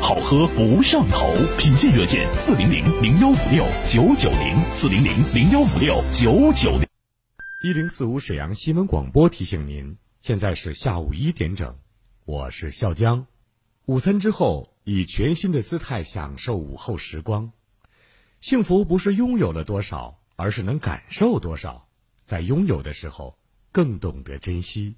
好喝不上头，品鉴热线四零零零幺五六九九零四零零零幺五六九九零。一零四五沈阳新闻广播提醒您，现在是下午一点整，我是笑江。午餐之后，以全新的姿态享受午后时光。幸福不是拥有了多少，而是能感受多少。在拥有的时候，更懂得珍惜。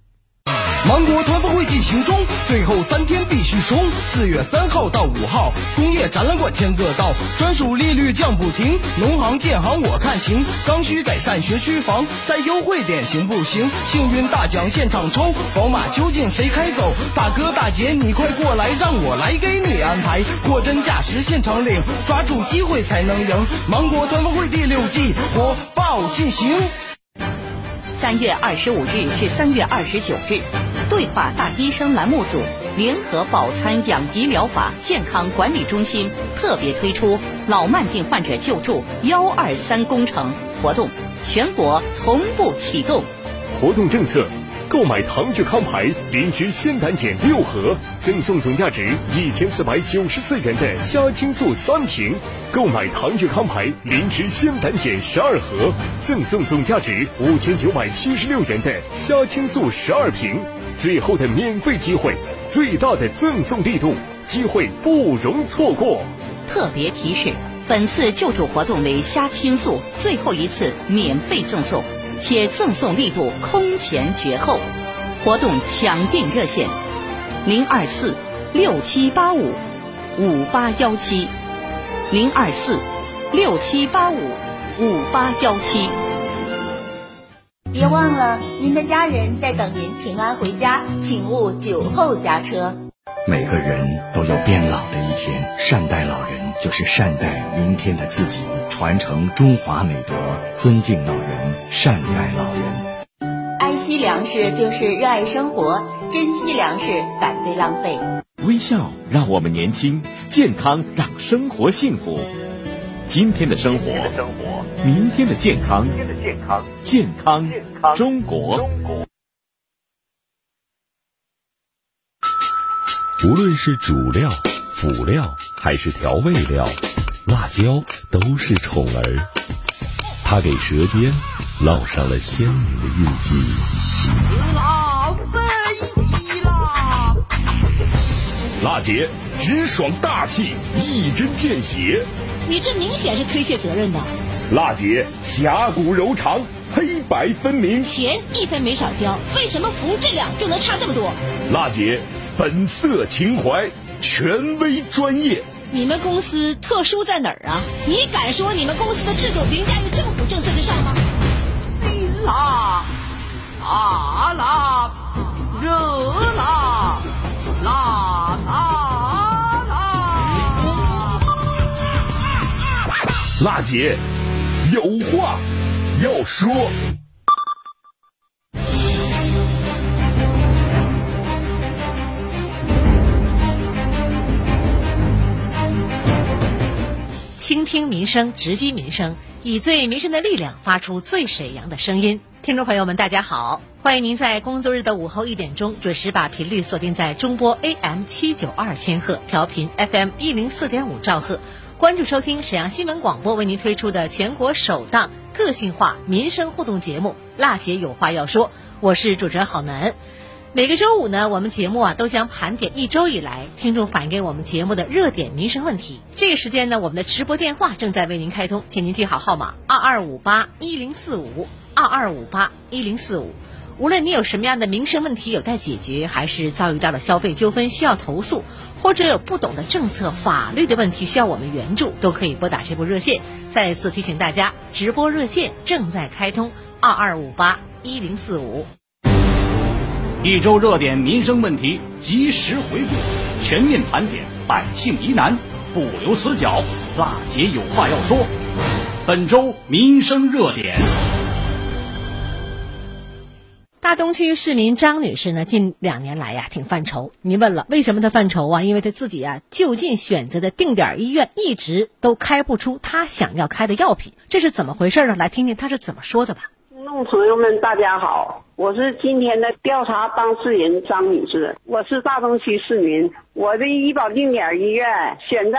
芒果团峰会进行中，最后三天必须冲！四月三号到五号，工业展览馆签个到，专属利率降不停。农行建行我看行，刚需改善学区房，再优惠点行不行？幸运大奖现场抽，宝马究竟谁开走？大哥大姐你快过来，让我来给你安排。货真价实现场领，抓住机会才能赢。芒果团峰会第六季火爆进行。三月二十五日至三月二十九日。对话大医生栏目组联合保参养鼻疗法健康管理中心特别推出老慢病患者救助幺二三工程活动，全国同步启动。活动政策：购买唐聚康牌灵芝鲜胆碱六盒，赠送总价值一千四百九十四元的虾青素三瓶；购买唐聚康牌灵芝鲜胆碱十二盒，赠送总价值五千九百七十六元的虾青素十二瓶。最后的免费机会，最大的赠送力度，机会不容错过。特别提示：本次救助活动为虾青素最后一次免费赠送，且赠送力度空前绝后。活动抢订热线：零二四六七八五五八幺七，零二四六七八五五八幺七。别忘了，您的家人在等您平安回家，请勿酒后驾车。每个人都有变老的一天，善待老人就是善待明天的自己，传承中华美德，尊敬老人，善待老人。爱惜粮食就是热爱生活，珍惜粮食，反对浪费。微笑让我们年轻，健康让生活幸福。今天的生活，明天的健康，健康中国。无论是主料、辅料还是调味料，辣椒都是宠儿。它给舌尖烙上了鲜明的印记。浪费一啦！辣姐直爽大气，一针见血。你这明显是推卸责任的。辣姐侠骨柔肠，黑白分明。钱一分没少交，为什么服务质量就能差这么多？辣姐本色情怀，权威专业。你们公司特殊在哪儿啊？你敢说你们公司的制度凌驾于政府政策之上吗？辣，辣辣，热辣，辣辣。辣姐，有话要说。倾听民生，直击民生，以最民生的力量发出最沈阳的声音。听众朋友们，大家好，欢迎您在工作日的午后一点钟准时把频率锁定在中波 AM 七九二千赫，调频 FM 一零四点五兆赫。关注收听沈阳新闻广播为您推出的全国首档个性化民生互动节目《辣姐有话要说》，我是主持人郝楠。每个周五呢，我们节目啊都将盘点一周以来听众反映给我们节目的热点民生问题。这个时间呢，我们的直播电话正在为您开通，请您记好号码：二二五八一零四五二二五八一零四五。无论你有什么样的民生问题有待解决，还是遭遇到了消费纠纷需要投诉，或者有不懂的政策、法律的问题需要我们援助，都可以拨打这部热线。再次提醒大家，直播热线正在开通，二二五八一零四五。一周热点民生问题及时回顾，全面盘点百姓疑难，不留死角。辣姐有话要说，本周民生热点。大东区市民张女士呢，近两年来呀，挺犯愁。您问了，为什么她犯愁啊？因为她自己啊，就近选择的定点医院一直都开不出她想要开的药品，这是怎么回事呢？来听听她是怎么说的吧。众朋友们，大家好，我是今天的调查当事人张女士，我是大东区市民。我的医保定点医院选在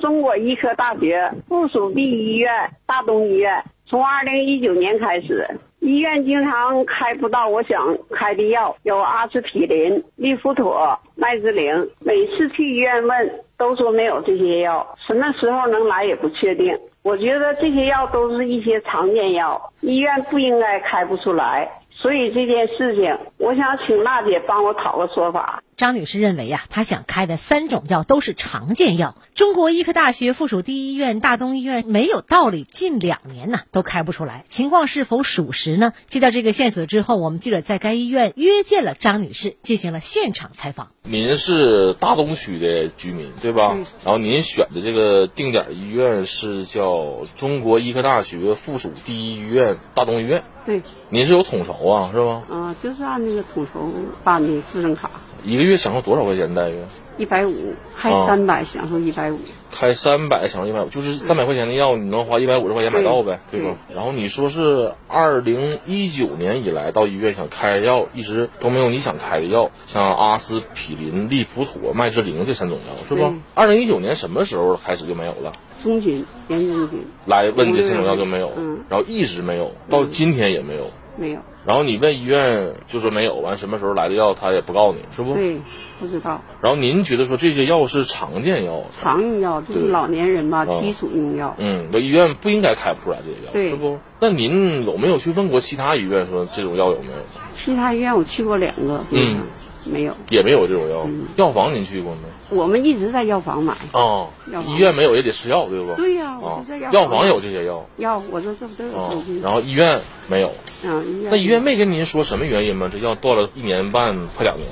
中国医科大学附属第一医院大东医院。从二零一九年开始，医院经常开不到我想开的药，有阿司匹林、利福妥、麦滋灵。每次去医院问，都说没有这些药，什么时候能来也不确定。我觉得这些药都是一些常见药，医院不应该开不出来。所以这件事情，我想请娜姐帮我讨个说法。张女士认为呀，她想开的三种药都是常见药。中国医科大学附属第一医院大东医院没有道理近两年呢都开不出来，情况是否属实呢？接到这个线索之后，我们记者在该医院约见了张女士，进行了现场采访。您是大东区的居民对吧？然后您选的这个定点医院是叫中国医科大学附属第一医院大东医院。对，您是有统筹啊，是吧？啊，就是按那个统筹办的智能卡。一个月享受多少块钱待遇？一百五，开三百享受一百五。开三百享受一百五，就是三百块钱的药，你能花一百五十块钱买到呗，对吧？然后你说是二零一九年以来到医院想开药，一直都没有你想开的药，像阿司匹林、利普妥、麦之灵这三种药，是吧？二零一九年什么时候开始就没有了？中旬，严中旬来问这三种药就没有，然后一直没有，到今天也没有，没有。然后你问医院就说没有，完什么时候来的药他也不告诉你，是不？对，不知道。然后您觉得说这些药是常见药？常用药就是老年人嘛，基础用药。嗯，那医院不应该开不出来这些药，是不？那您有没有去问过其他医院说这种药有没有？其他医院我去过两个，嗯，没有，也没有这种药。药房您去过没？我们一直在药房买。哦，医院没有也得吃药，对不？对呀，我就在药药房有这些药。药，我说这不都有？然后医院没有。嗯，医院那医院没跟您说什么原因吗？这药断了一年半，快两年。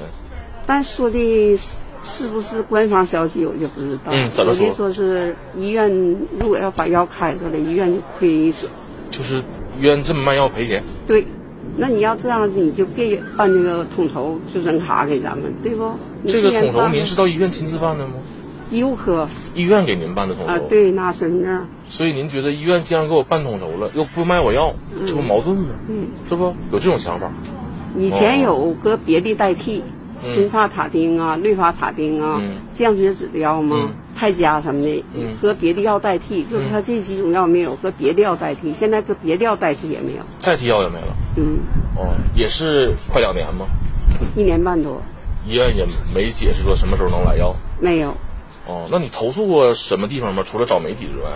但说的是是不是官方消息，我就不知道。嗯，怎么说？说是医院如果要把药开出来，医院就亏损。就是医院这么卖药赔钱？对，那你要这样，你就别办那个统筹就诊卡给咱们，对不？这个统筹您是到医院亲自办的吗？医务科。医院给您办的统筹。啊，对，拿身份证。所以您觉得医院既然给我办统筹了，又不卖我药，这不矛盾吗？嗯，是不有这种想法？以前有搁别的代替，辛发塔汀啊、氯伐塔汀啊、降血脂的药吗？泰嘉什么的，搁别的药代替，就是他这几种药没有，搁别的药代替，现在搁别的药代替也没有，代替药也没了。嗯，哦，也是快两年吗？一年半多。医院也没解释说什么时候能来药。没有。哦，那你投诉过什么地方吗？除了找媒体之外？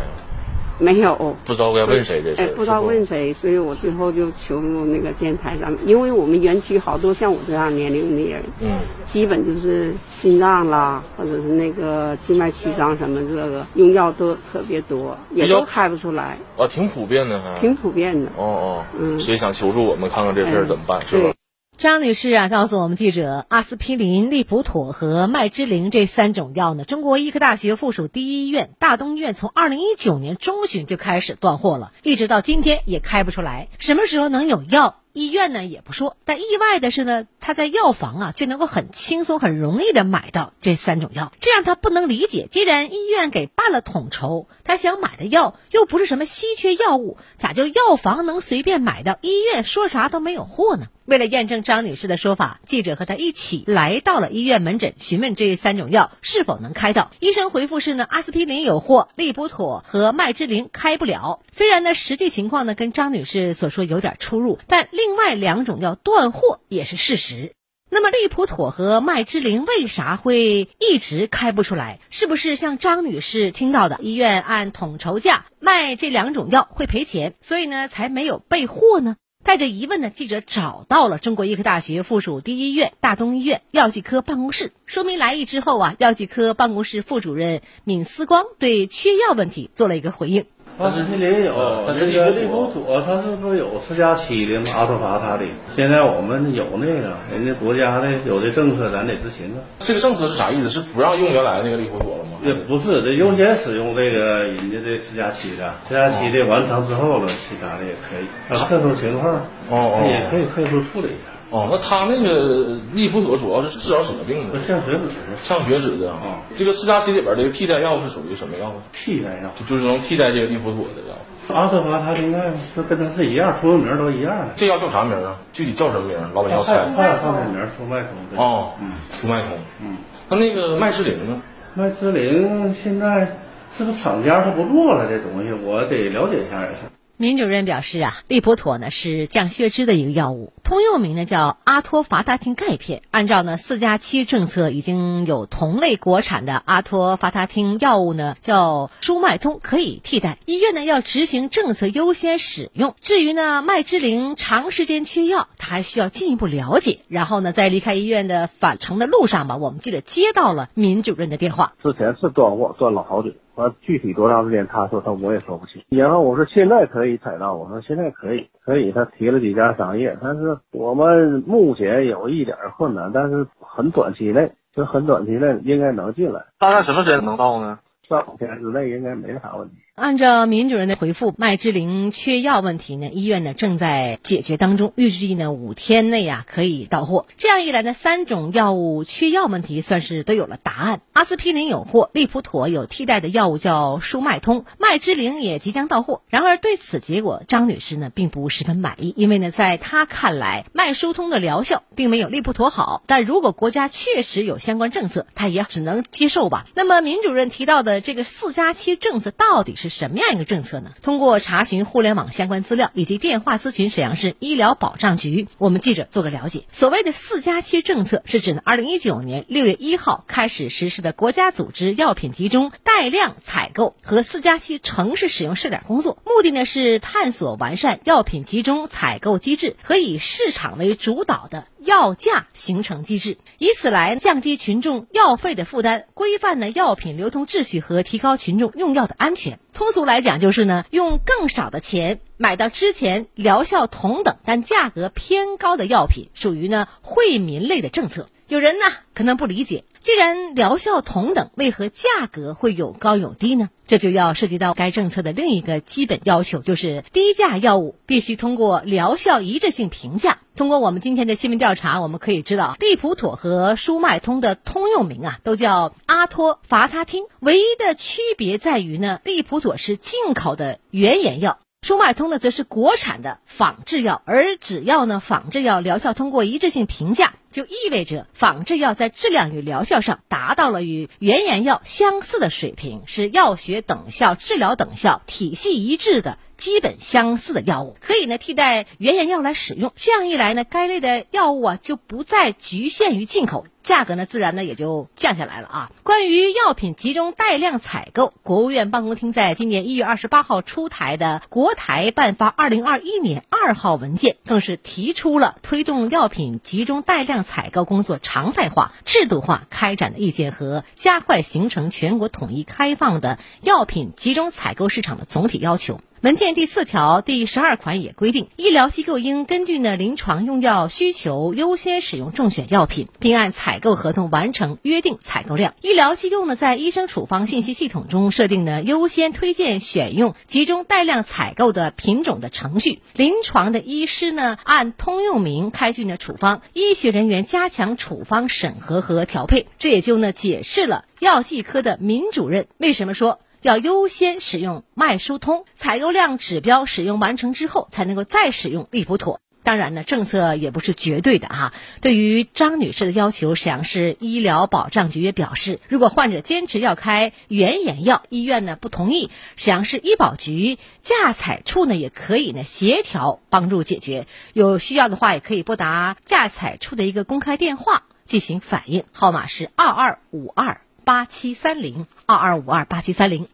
没有，不知道该问谁这事。哎，不知道问谁，所以我最后就求助那个电台上面，因为我们园区好多像我这样年龄的人，嗯，基本就是心脏啦，或者是那个静脉曲张什么这个用药都特别多，也都开不出来。啊，挺普遍的还。挺普遍的。哦哦，嗯，所以想求助我们看看这事儿怎么办，是吧？张女士啊，告诉我们记者，阿司匹林、利普妥和麦之灵这三种药呢，中国医科大学附属第一医院大东医院从二零一九年中旬就开始断货了，一直到今天也开不出来。什么时候能有药？医院呢也不说，但意外的是呢，他在药房啊却能够很轻松、很容易的买到这三种药，这让他不能理解。既然医院给办了统筹，他想买的药又不是什么稀缺药物，咋就药房能随便买到，医院说啥都没有货呢？为了验证张女士的说法，记者和她一起来到了医院门诊，询问这三种药是否能开到。医生回复是呢，阿司匹林有货，利普妥和麦之林开不了。虽然呢，实际情况呢跟张女士所说有点出入，但另外两种药断货也是事实。那么利普妥和麦之林为啥会一直开不出来？是不是像张女士听到的，医院按统筹价卖这两种药会赔钱，所以呢才没有备货呢？带着疑问的记者找到了中国医科大学附属第一医院大东医院药剂科办公室，说明来意之后啊，药剂科办公室副主任闵思光对缺药问题做了一个回应。阿司匹林有，这个利普妥它是不是有四加七的吗？阿托伐他的，现在我们有那个，人家国家的有的政策咱得执行啊。这个政策是啥意思？是不让用原来那个利普妥了吗？也不是，这优先使用这个人家这四加七的，四加七的完成之后了，其他的也可以。啊，特殊情况，哦哦，也可以特殊处理一下。哦，那他那个利普妥主要是治疗什么病呢？降血脂，降血脂的啊。这个四加七里边这个替代药是属于什么药呢？替代药就就是能替代这个利普妥的药。阿特伐他汀钙吗？这跟他是一样，通用名都一样的。这药叫啥名啊？具体叫什么名？老板要猜。还有上面名舒脉通。哦，嗯，舒脉通。嗯，那那个麦芝灵呢？麦芝灵现在是不是厂家他不做了这东西？我得了解一下也是。民主任表示啊，利普妥呢是降血脂的一个药物，通用名呢叫阿托伐他汀钙片。按照呢四加七政策，已经有同类国产的阿托伐他汀药物呢叫舒脉通可以替代。医院呢要执行政策优先使用。至于呢麦芝灵长时间缺药，他还需要进一步了解。然后呢在离开医院的返程的路上吧，我们记者接到了民主任的电话。之前是断货，断了好久。完具体多长时间，他说他我也说不清。然后我说现在可以采到，我说现在可以，可以。他提了几家商业，但是我们目前有一点困难，但是很短期内，就很短期内应该能进来。大概什么时间能到呢？三五天之内应该没啥问题。按照民主任的回复，麦芝灵缺药问题呢，医院呢正在解决当中，预计呢五天内啊可以到货。这样一来呢，三种药物缺药问题算是都有了答案。阿司匹林有货，利普妥有替代的药物叫舒脉通，麦芝灵也即将到货。然而对此结果，张女士呢并不十分满意，因为呢在她看来，麦舒通的疗效并没有利普妥好。但如果国家确实有相关政策，她也只能接受吧。那么民主任提到的这个四加七政策到底是？是什么样一个政策呢？通过查询互联网相关资料以及电话咨询沈阳市医疗保障局，我们记者做个了解。所谓的四加七政策，是指呢，二零一九年六月一号开始实施的国家组织药品集中带量采购和四加七城市使用试点工作。目的呢是探索完善药品集中采购机制和以市场为主导的。药价形成机制，以此来降低群众药费的负担，规范呢药品流通秩序和提高群众用药的安全。通俗来讲，就是呢用更少的钱买到之前疗效同等但价格偏高的药品，属于呢惠民类的政策。有人呢可能不理解，既然疗效同等，为何价格会有高有低呢？这就要涉及到该政策的另一个基本要求，就是低价药物必须通过疗效一致性评价。通过我们今天的新闻调查，我们可以知道，利普妥和舒脉通的通用名啊，都叫阿托伐他汀，唯一的区别在于呢，利普妥是进口的原研药。舒脉通呢，则是国产的仿制药，而只要呢仿制药疗效通过一致性评价，就意味着仿制药在质量与疗效上达到了与原研药相似的水平，是药学等效、治疗等效、体系一致的。基本相似的药物可以呢替代原研药来使用，这样一来呢，该类的药物啊就不再局限于进口，价格呢自然呢也就降下来了啊。关于药品集中带量采购，国务院办公厅在今年一月二十八号出台的《国台办发二零二一年二号文件》，更是提出了推动药品集中带量采购工作常态化、制度化开展的意见和加快形成全国统一开放的药品集中采购市场的总体要求。文件第四条第十二款也规定，医疗机构应根据呢临床用药需求优先使用中选药品，并按采购合同完成约定采购量。医疗机构呢在医生处方信息系统中设定呢优先推荐选用集中带量采购的品种的程序。临床的医师呢按通用名开具呢处方，医学人员加强处方审核和调配。这也就呢解释了药剂科的民主任为什么说。要优先使用脉舒通，采购量指标使用完成之后，才能够再使用利普妥。当然呢，政策也不是绝对的哈。对于张女士的要求，沈阳市医疗保障局也表示，如果患者坚持要开原研药，医院呢不同意，沈阳市医保局价采处呢也可以呢协调帮助解决。有需要的话，也可以拨打价采处的一个公开电话进行反映，号码是二二五二八七三零二二五二八七三零。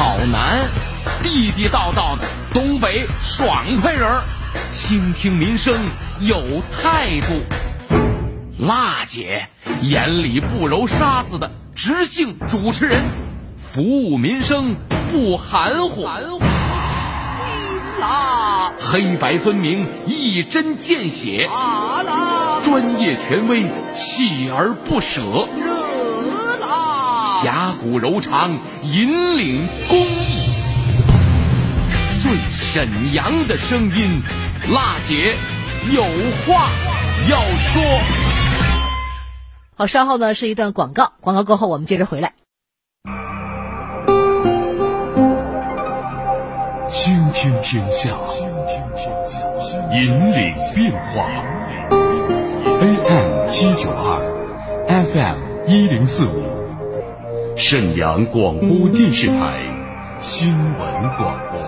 好男，地地道道的东北爽快人儿，倾听民生有态度。辣姐眼里不揉沙子的直性主持人，服务民生不含糊。辣，黑白分明，一针见血。专业权威，锲而不舍。侠骨柔肠，引领公益，最沈阳的声音，辣姐有话要说。好，稍后呢是一段广告，广告过后我们接着回来。倾听天下，引领变化。AM 七九二，FM 一零四五，沈阳广播电视台新闻广播。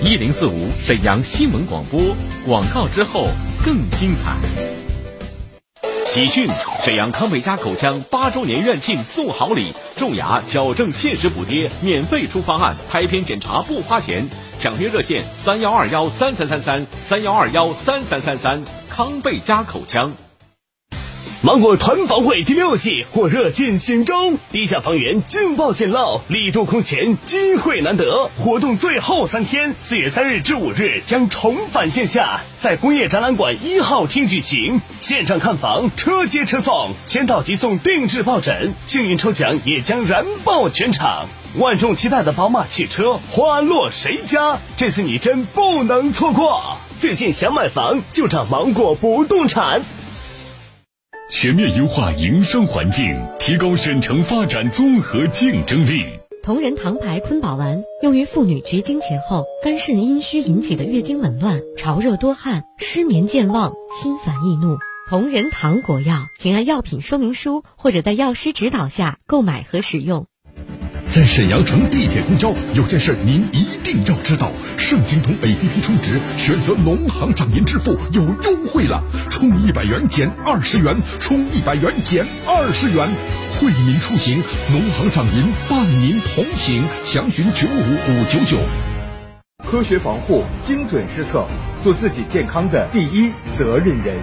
一零四五沈阳新闻广播广告之后更精彩。喜讯！沈阳康贝佳口腔八周年院庆送好礼，种牙矫正限时补贴，免费出方案，拍片检查不花钱。抢约热线：三幺二幺三三三三三幺二幺三三三三。康贝佳口腔。芒果团房会第六季火热进行中，低价房源劲爆显露，力度空前，机会难得。活动最后三天，四月三日至五日将重返线下，在工业展览馆一号厅举行，现场看房，车接车送，签到即送定制抱枕，幸运抽奖也将燃爆全场。万众期待的宝马汽车花落谁家？这次你真不能错过！最近想买房就找芒果不动产。全面优化营商环境，提高沈城发展综合竞争力。同仁堂牌坤宝丸用于妇女绝经前后肝肾阴虚引起的月经紊乱、潮热多汗、失眠健忘、心烦易怒。同仁堂国药，请按药品说明书或者在药师指导下购买和使用。在沈阳乘地铁、公交，有件事您一定要知道：盛京通 APP 充值，选择农行掌银支付有优惠了，充一百元减二十元，充一百元减二十元。惠民出行，农行掌银伴您同行。详询九五五九九。科学防护，精准施策，做自己健康的第一责任人。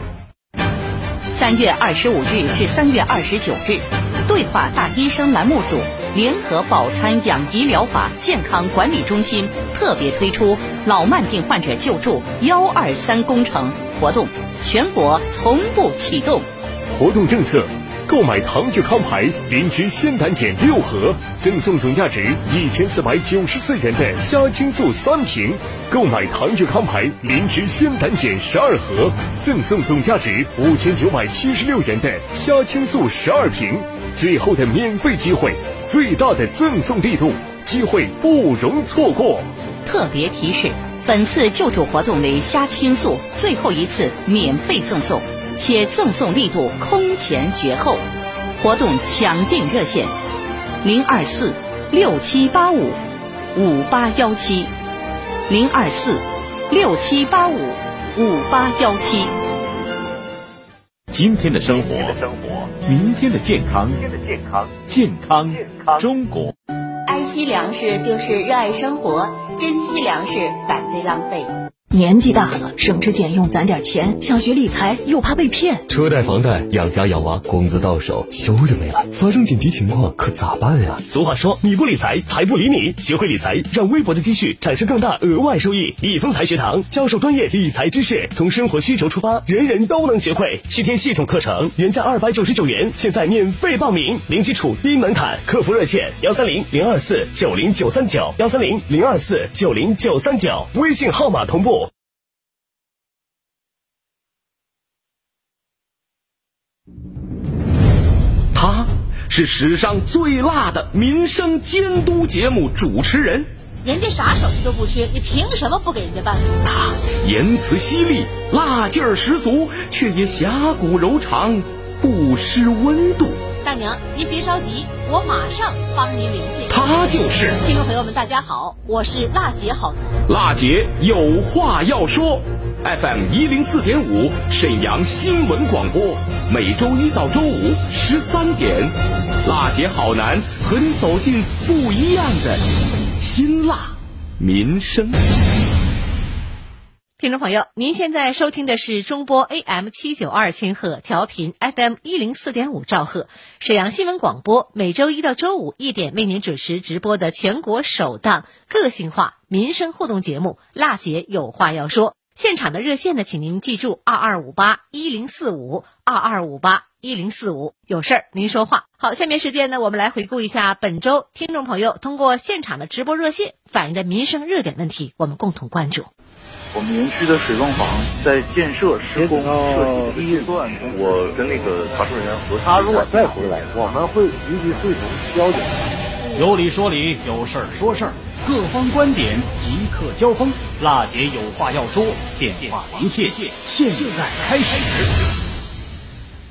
三月二十五日至三月二十九日，对话大医生栏目组联合保参养医疗法健康管理中心特别推出老慢病患者救助幺二三工程活动，全国同步启动。活动政策：购买唐聚康牌灵芝鲜胆碱六盒，赠送总价值一千四百九十四元的虾青素三瓶；购买唐聚康牌灵芝鲜胆碱十二盒，赠送总价值五千九百七十六元的虾青素十二瓶。最后的免费机会，最大的赠送力度，机会不容错过。特别提示：本次救助活动为虾青素最后一次免费赠送，且赠送力度空前绝后。活动抢订热线：零二四六七八五五八幺七，零二四六七八五五八幺七。今天的生活，明天的健康，健康中国。爱惜粮食就是热爱生活，珍惜粮食，反对浪费。年纪大了，省吃俭用攒点钱，想学理财又怕被骗。车贷、房贷，养家养娃，工资到手，休就没了。发生紧急情况可咋办呀？俗话说，你不理财，财不理你。学会理财，让微薄的积蓄产生更大额外收益。易丰财学堂教授专业理财知识，从生活需求出发，人人都能学会。七天系统课程，原价二百九十九元，现在免费报名，零基础低门槛。客服热线：幺三零零二四九零九三九，幺三零零二四九零九三九。微信号码同步。是史上最辣的民生监督节目主持人，人家啥手续都不缺，你凭什么不给人家办？他言辞犀利，辣劲儿十足，却也侠骨柔肠，不失温度。大娘，您别着急，我马上帮您联系。他就是听众朋友们，大家好，我是辣姐好男。辣姐有话要说，FM 一零四点五沈阳新闻广播，每周一到周五十三点，辣姐好男和你走进不一样的辛辣民生。听众朋友，您现在收听的是中波 AM 七九二千赫调频 FM 一零四点五兆赫沈阳新闻广播，每周一到周五一点为您准时直播的全国首档个性化民生互动节目《辣姐有话要说》。现场的热线呢，请您记住二二五八一零四五二二五八一零四五，有事儿您说话。好，下面时间呢，我们来回顾一下本周听众朋友通过现场的直播热线反映的民生热点问题，我们共同关注。我们园区的水泵房在建设施工设计预算，我跟那个查收人员核他如果再回来，我们会立即会同交警。有理说理，有事儿说事儿，各方观点即刻交锋。辣姐有话要说，电话连线，现在开始。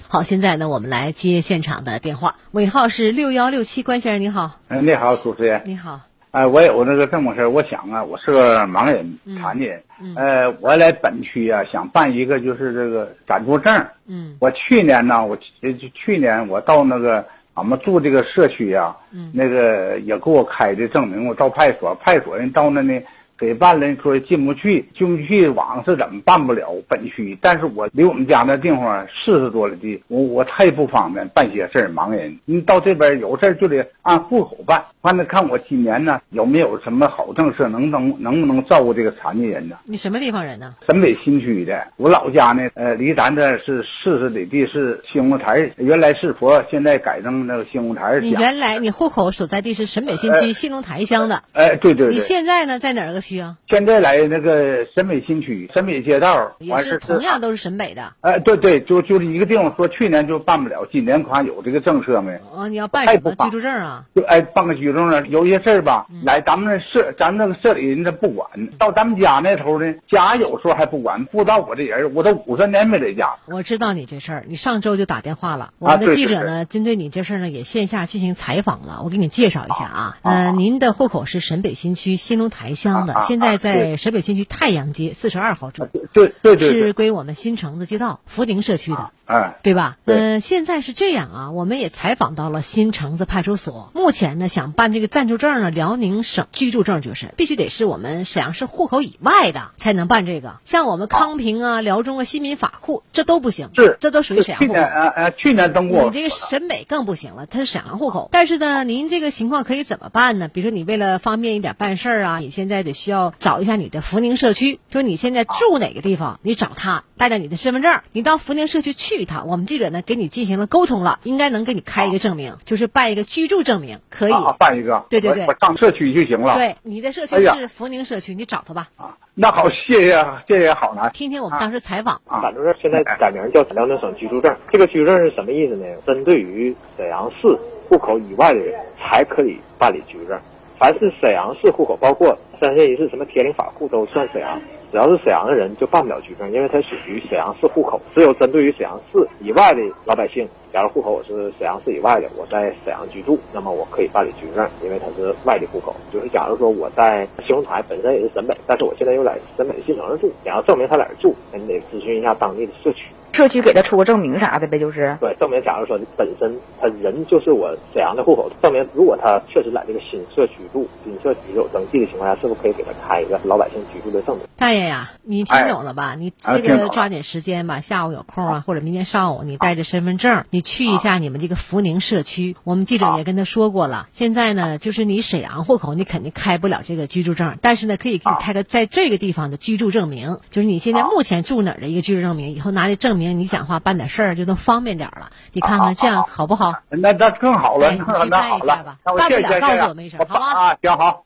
好，现在呢，我们来接现场的电话，尾号是六幺六七，关先生您好。嗯，你好，主持人。你好。哎，我有那个这么事儿，我想啊，我是个盲人，残疾人。嗯。呃，我来本区啊，想办一个就是这个暂住证。嗯。我去年呢，我去去年我到那个俺们住这个社区呀，嗯，那个也给我开的证明，我到派出所，派出所人到那呢。给办了，说进不去，进不去，网是怎么办不了本区？但是我离我们家那地方四十多里地，我我太不方便办些事儿，盲人，你到这边有事儿就得按户口办。完了看我今年呢有没有什么好政策，能能能不能照顾这个残疾人呢？你什么地方人呢？沈北新区的，我老家呢，呃，离咱这是四十里地，是兴隆台，原来是佛，现在改成那个兴隆台。你原来你户口所在地是沈北新区兴隆台乡的。哎，对对对。你现在呢，在哪个区啊？现在来那个沈北新区，沈北街道，也是同样都是沈北的。哎，对对，就就是一个地方，说去年就办不了，今年看有这个政策没？哦，你要办什么居住证啊？就哎，办个居住证，有些事儿吧，来咱们那社，咱那个社里人他不管，到咱们家那头呢，家有时候还不管，不知道我这人，我都五十年没在家。我知道你这事儿，你上周就打电话了，我们的记者呢，针对你这事儿呢，也线下进行采访了。我给你介绍一下啊，嗯，您的户口是沈北新区新龙台乡的，现在在沈北新区太阳街四十二号住，对对对，是归我们新城子街道福宁社区的。哎，对吧？嗯，现在是这样啊，我们也采访到了新城子派出所。目前呢，想办这个暂住证呢，辽宁省居住证就是必须得是我们沈阳市户口以外的才能办这个。像我们康平啊、辽中啊、新民法库，这都不行。是，这都属于沈阳户口。去年呃呃，去年登过。你这个沈北更不行了，它是沈阳户口。但是呢，您这个情况可以怎么办呢？比如说，你为了方便一点办事儿啊，你现在得需要找一下你的福宁社区，说你现在住哪个地方，你找他，带着你的身份证，你到福宁社区去一趟。我们记者。呢给你进行了沟通了，应该能给你开一个证明，就是办一个居住证明，可以办一个。对对对，我上社区就行了。对，你的社区是福宁社区，你找他吧。啊，那好，谢谢谢谢好男。听听我们当时采访。暂住证现在改名叫辽宁省居住证，这个居住证是什么意思呢？针对于沈阳市户口以外的人才可以办理居住证，凡是沈阳市户口，包括三县一市什么铁岭法库都算沈阳。只要是沈阳的人就办不了居住证，因为它属于沈阳市户口。只有针对于沈阳市以外的老百姓，假如户口我是沈阳市以外的，我在沈阳居住，那么我可以办理居住证，因为它是外地户口。就是假如说我在兴隆台本身也是沈北，但是我现在又在沈北的县城住，你要证明他在这住，那你得咨询一下当地的社区。社区给他出个证明啥的呗，就是对证明。假如说本身他人就是我沈阳的户口，证明如果他确实在这个新社区住，新社区有登记的情况下，是不是可以给他开一个老百姓居住的证明？大爷呀，你听懂了吧？你这个抓紧时间吧，下午有空啊，或者明天上午你带着身份证，你去一下你们这个福宁社区。我们记者也跟他说过了，现在呢，就是你沈阳户口，你肯定开不了这个居住证，但是呢，可以给你开个在这个地方的居住证明，就是你现在目前住哪儿的一个居住证明，以后拿这证明你讲话办点事儿就能方便点了。你看看这样好不好？那那更好了，那那好了。办不了告诉我们一声，好吗？啊，行好。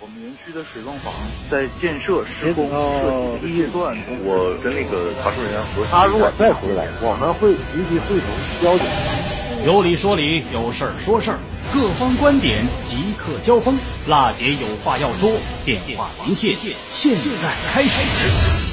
我们园区的水泵房在建设施工设计阶段，我跟那个查收人员核实。他如果再回来，我们会立即会同交警。有理说理，有事儿说事儿，各方观点即刻交锋。辣姐有话要说，电话连线，现在开始。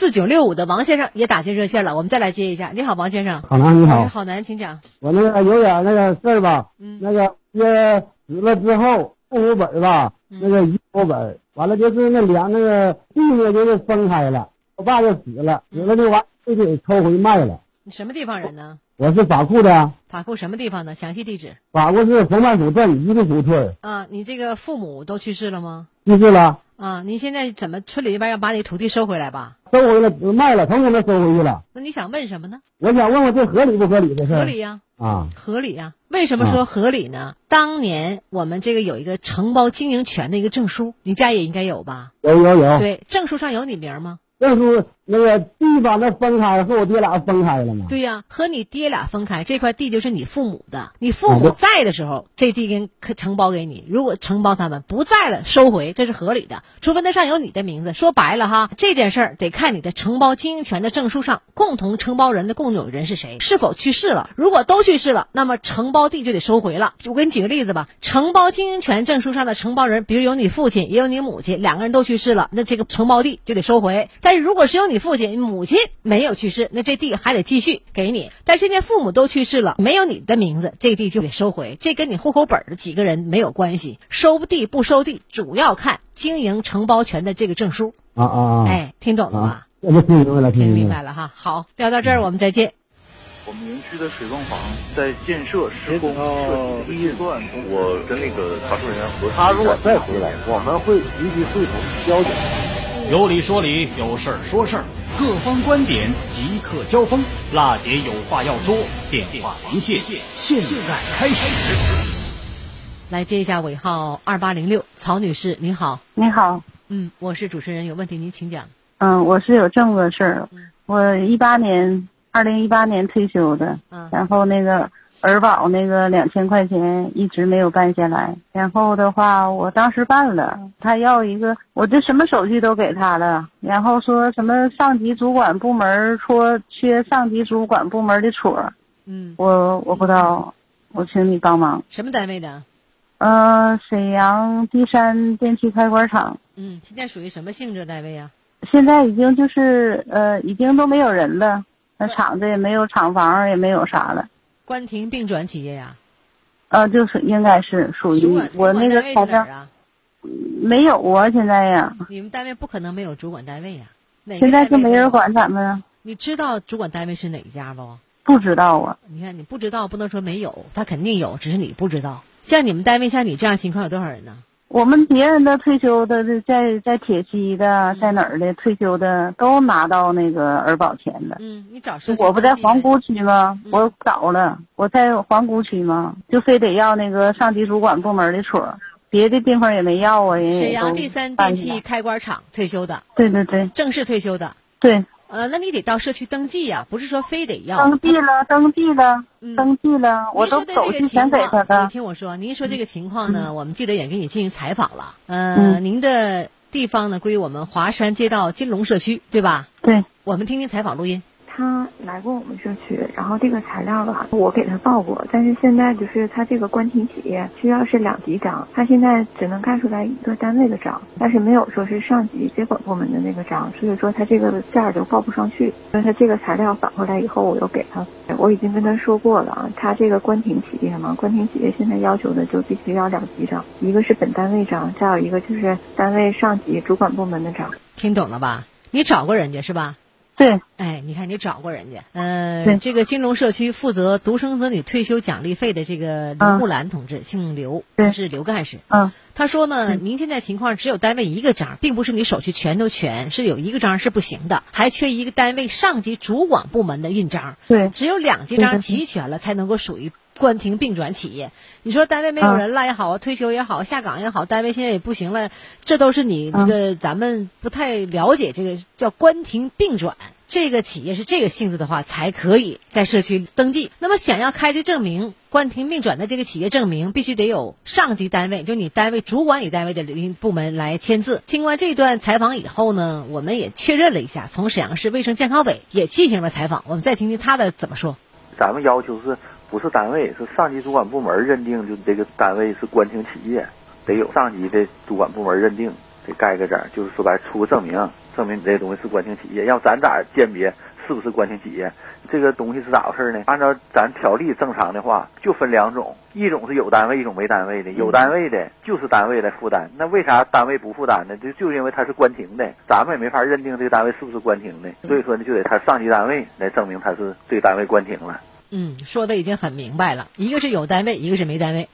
四九六五的王先生也打进热线了，我们再来接一下。你好，王先生。好男你好。好男，请讲。我那个有点那个事儿吧，嗯，那个接死了之后，户口本吧，那个遗口本，完了就是那两那个地呢就是分开了，我爸就死了，死了就完就给抽回卖了。你什么地方人呢？我是法库的。法库什么地方的？详细地址。法库是红番组镇一个组村。啊，你这个父母都去世了吗？去世了。啊，你现在怎么村里这边要把你土地收回来吧？收回了，卖了，从我那收回去了。那你想问什么呢？我想问问这合理不合理的事合理呀。啊，合理呀。为什么说合理呢？当年我们这个有一个承包经营权的一个证书，你家也应该有吧？有有有。对，证书上有你名吗？证书那个地把那分开和我爹俩分开了嘛？对呀、和你爹俩分开，这块地就是你父母的。你父母在的时候，这地跟可承包给你；如果承包他们不在了，收回，这是合理的。除非那上有你的名字。说白了哈，这件事儿得看你的承包经营权的证书上，共同承包人的共有人是谁，是否去世了。如果都去世了，那么承包地就得收回了。我给你举个例子吧，承包经营权证书上的承包人，比如有你父亲，也有你母亲，两个人都去世了，那这个承包地就得收回。但是如果是有你父亲、母亲没有去世，那这地还得继续给你。但是现在父母都去世了，没有你的名字，这地就得收回。这跟你户口本的几个人没有关系，收地不收地，主要看经营承包权的这个证书。啊啊啊！哎，听懂了吗？啊，我就听明白了，听听明白了。哈。好，聊到这儿，我们再见。我们园区的水泵房在建设施工设计阶段，我跟那个查收人员核实。他如果再回来，我们会立即会同交警。有理说理，有事儿说事儿，各方观点即刻交锋。辣姐有话要说，电话连线，现在开始。来接一下尾号二八零六，曹女士，您好。您好，嗯，我是主持人，有问题您请讲。嗯，我是有这么个事儿，我一八年，二零一八年退休的，嗯然后那个儿保那个两千块钱一直没有办下来，然后的话，我当时办了，他要一个，我这什么手续都给他了，然后说什么上级主管部门说缺上级主管部门的戳，嗯，我我不知道，我请你帮忙。什么单位的？呃，沈阳第三电气开关厂，嗯，现在属于什么性质单位啊？现在已经就是呃，已经都没有人了，那厂子也没有厂房，也没有啥了。关停并转企业呀、呃，就是应该是属于我那个主管单位财政是哪儿啊？没有啊，现在呀，你们单位不可能没有主管单位呀、现在是没人管咱们啊，你知道主管单位是哪一家不？不知道啊。你看你不知道，不能说没有，他肯定有，只是你不知道。像你们单位像你这样情况有多少人呢？我们别人的退休的，这在在铁西的，在哪儿的退休的都拿到那个儿保钱的。嗯，你找社区我不在皇姑区吗？我找了，我在皇姑区吗？就非得要那个上级主管部门的戳儿，别的地方也没要啊，人沈阳第三电气开关厂退休的，对对对正式退休的。对，呃，那你得到社区登记呀、不是说非得要。登记了，登记了，登记了，我都您说的这个手续全情况，给他的你。听我说，您说这个情况呢，我们记者也给你进行采访了。呃，嗯您的地方呢归我们华山街道金龙社区，对吧？对。我们听听采访录音。他来过我们社区，然后这个材料吧，我给他报过，但是现在就是他这个关停企业需要是两级章，他现在只能盖出来一个单位的章，但是没有说是上级接管部门的那个章，所以说他这个件儿就报不上去。那他这个材料返回来以后，我又给他，我已经跟他说过了啊，他这个关停企业嘛，关停企业现在要求的就必须要两级章，一个是本单位章，再有一个就是单位上级主管部门的章。听懂了吧？你找过人家是吧？对。哎，你看你找过人家。呃，这个金融社区负责独生子女退休奖励费的这个刘嗯木兰同志，姓刘，他是刘干事。嗯。他说呢，您现在情况只有单位一个章，并不是你手续全都全，是有一个章是不行的，还缺一个单位上级主管部门的印章。对。只有两级章齐全了，才能够属于关停并转企业。你说单位没有人了也好啊，退休也好，下岗也好，单位现在也不行了，这都是你那个咱们不太了解这个叫关停并转。这个企业是这个性质的话，才可以在社区登记。那么想要开这证明，关停并转的这个企业证明，必须得有上级单位，就你单位主管你单位的领部门来签字。经过这段采访以后呢，我们也确认了一下，从沈阳市卫生健康委也进行了采访，我们再听听他的怎么说。咱们要求是不是单位是上级主管部门认定，就这个单位是关停企业，得有上级的主管部门认定，得盖个章，就是说白了出个证明，证明你这东西是关停企业。要咱咋鉴别是不是关停企业？这个东西是咋回事呢？按照咱条例正常的话，就分两种，一种是有单位，一种没单位的。有单位的就是单位来负担，那为啥单位不负担呢？就就因为它是关停的，咱们也没法认定这个单位是不是关停的，所以说呢，就得他上级单位来证明他是这个单位关停了。嗯，说的已经很明白了，一个是有单位，一个是没单位。